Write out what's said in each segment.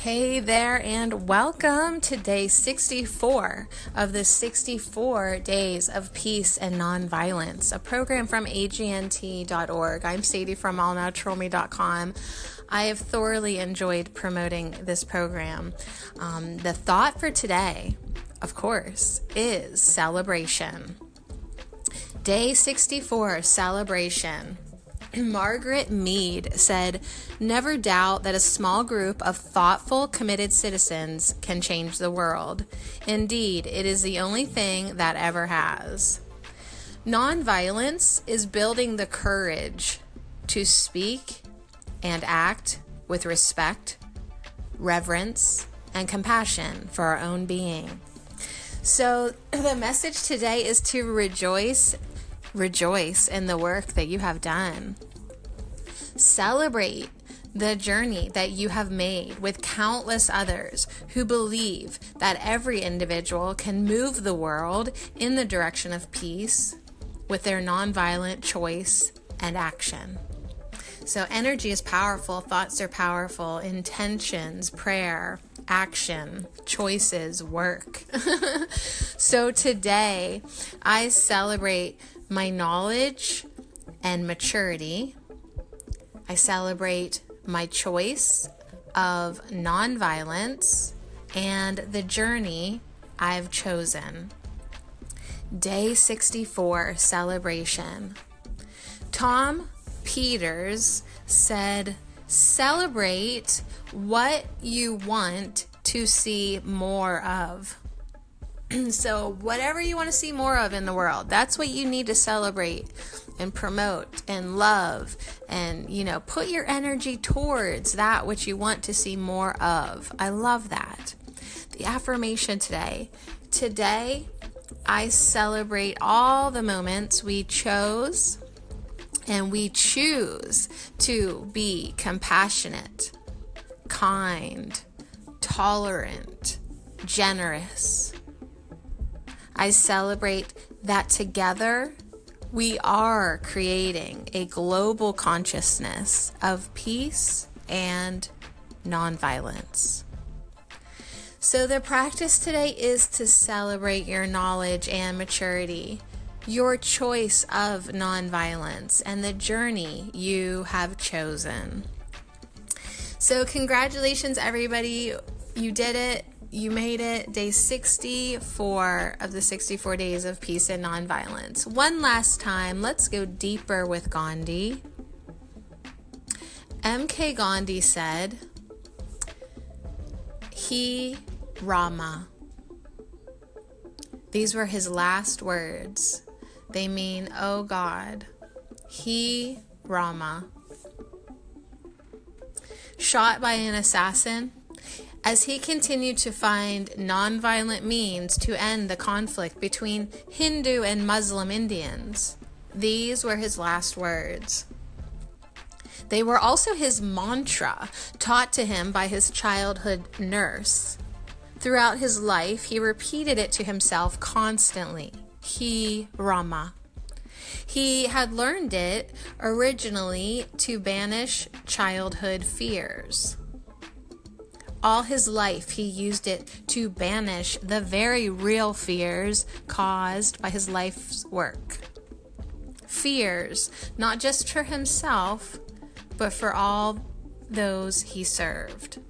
Hey there, and welcome to day 64 of the 64 Days of Peace and Nonviolence, a program from agnt.org. I'm Sadie from allnaturalme.com. I have thoroughly enjoyed promoting this program. Um, the thought for today, of course, is celebration. Day 64, celebration. Margaret Mead said, Never doubt that a small group of thoughtful, committed citizens can change the world. Indeed, it is the only thing that ever has. Nonviolence is building the courage to speak and act with respect, reverence, and compassion for our own being. So, the message today is to rejoice Rejoice in the work that you have done. Celebrate the journey that you have made with countless others who believe that every individual can move the world in the direction of peace with their nonviolent choice and action. So, energy is powerful, thoughts are powerful, intentions, prayer, action, choices, work. so, today I celebrate my knowledge and maturity. I celebrate my choice of nonviolence and the journey I've chosen. Day 64 celebration. Tom Peters said, Celebrate what you want to see more of. so, whatever you want to see more of in the world, that's what you need to celebrate and promote and love and, you know, put your energy towards that which you want to see more of. I love that. The affirmation today. Today, I celebrate all the moments we chose and we choose to be compassionate, kind, tolerant, generous I celebrate that together we are creating a global consciousness of peace and nonviolence. So, the practice today is to celebrate your knowledge and maturity, your choice of nonviolence, and the journey you have chosen. So, congratulations, everybody. You did it you made it day 64 of the 64 days of peace and nonviolence. One last time, let's go deeper with Gandhi. MK Gandhi said, He Rama. These were his last words. They mean, Oh God. He Rama. Shot by an assassin as he continued to find nonviolent means to end the conflict between Hindu and Muslim Indians. These were his last words. They were also his mantra, taught to him by his childhood nurse. Throughout his life, he repeated it to himself constantly He Rama. He had learned it originally to banish childhood fears. All his life, he used it to banish the very real fears caused by his life's work. Fears, not just for himself, but for all those he served.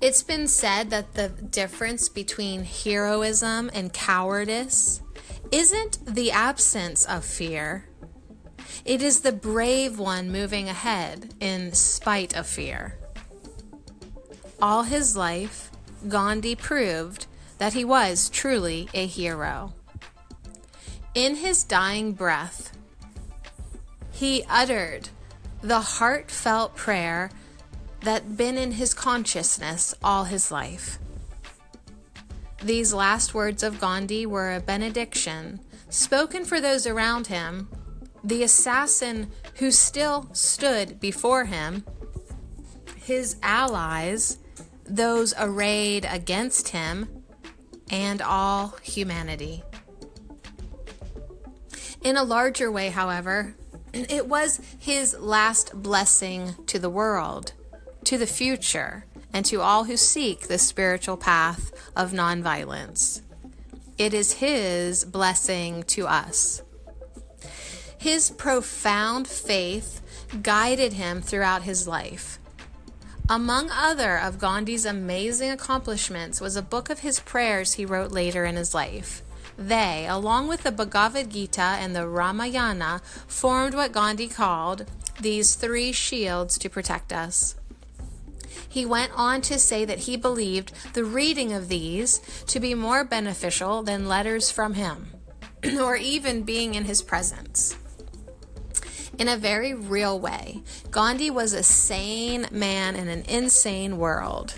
It's been said that the difference between heroism and cowardice isn't the absence of fear. It is the brave one moving ahead in spite of fear. All his life, Gandhi proved that he was truly a hero. In his dying breath, he uttered the heartfelt prayer that been in his consciousness all his life. These last words of Gandhi were a benediction spoken for those around him, the assassin who still stood before him, his allies, those arrayed against him, and all humanity. In a larger way, however, it was his last blessing to the world, to the future, and to all who seek the spiritual path of nonviolence. It is His blessing to us. His profound faith guided him throughout his life. Among other of Gandhi's amazing accomplishments was a book of his prayers he wrote later in his life. They, along with the Bhagavad Gita and the Ramayana, formed what Gandhi called these three shields to protect us. He went on to say that he believed the reading of these to be more beneficial than letters from him, or even being in his presence. In a very real way, Gandhi was a sane man in an insane world.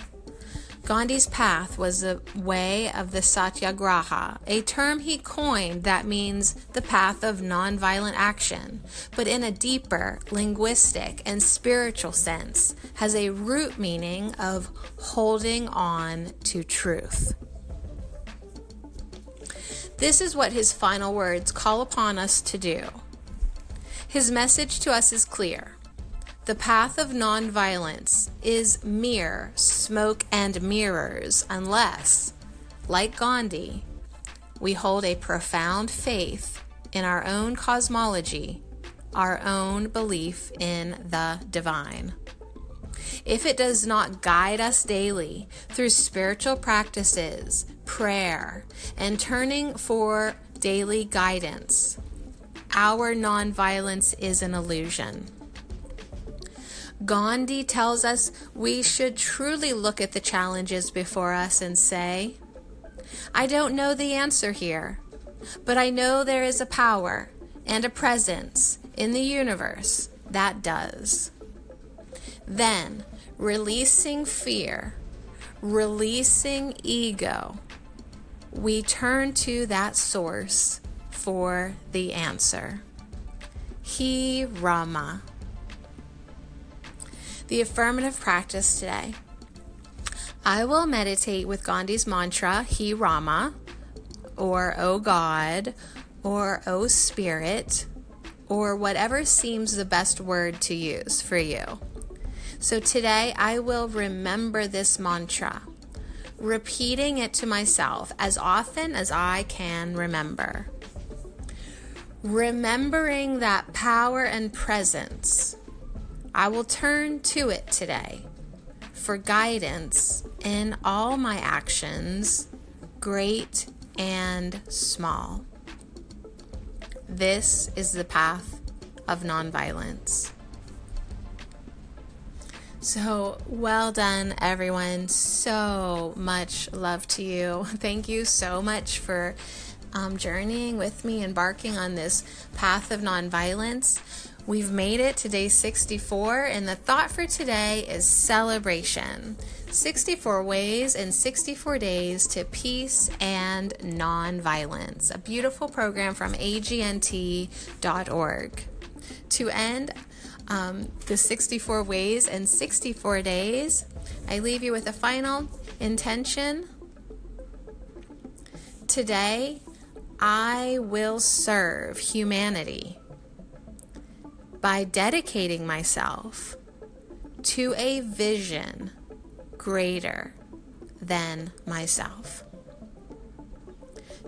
Gandhi's path was the way of the satyagraha, a term he coined that means the path of nonviolent action, but in a deeper linguistic and spiritual sense, has a root meaning of holding on to truth. This is what his final words call upon us to do. His message to us is clear. The path of nonviolence is mere smoke and mirrors unless, like Gandhi, we hold a profound faith in our own cosmology, our own belief in the divine. If it does not guide us daily through spiritual practices, prayer, and turning for daily guidance, our nonviolence is an illusion. Gandhi tells us we should truly look at the challenges before us and say, I don't know the answer here, but I know there is a power and a presence in the universe that does. Then, releasing fear, releasing ego, we turn to that source for the answer. He Rama the affirmative practice today. I will meditate with Gandhi's mantra, He Rama, or O God, or O Spirit, or whatever seems the best word to use for you. So today I will remember this mantra, repeating it to myself as often as I can remember. Remembering that power and presence I will turn to it today for guidance in all my actions, great and small. This is the path of nonviolence. So, well done, everyone. So much love to you. Thank you so much for um, journeying with me, embarking on this path of nonviolence. We've made it to day 64, and the thought for today is celebration 64 ways in 64 days to peace and nonviolence. A beautiful program from agnt.org. To end um, the 64 ways in 64 days, I leave you with a final intention. Today, I will serve humanity by dedicating myself to a vision greater than myself.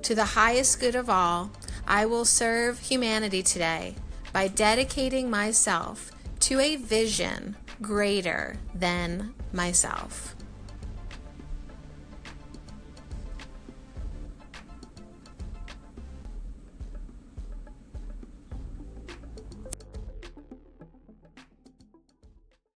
To the highest good of all, I will serve humanity today by dedicating myself to a vision greater than myself.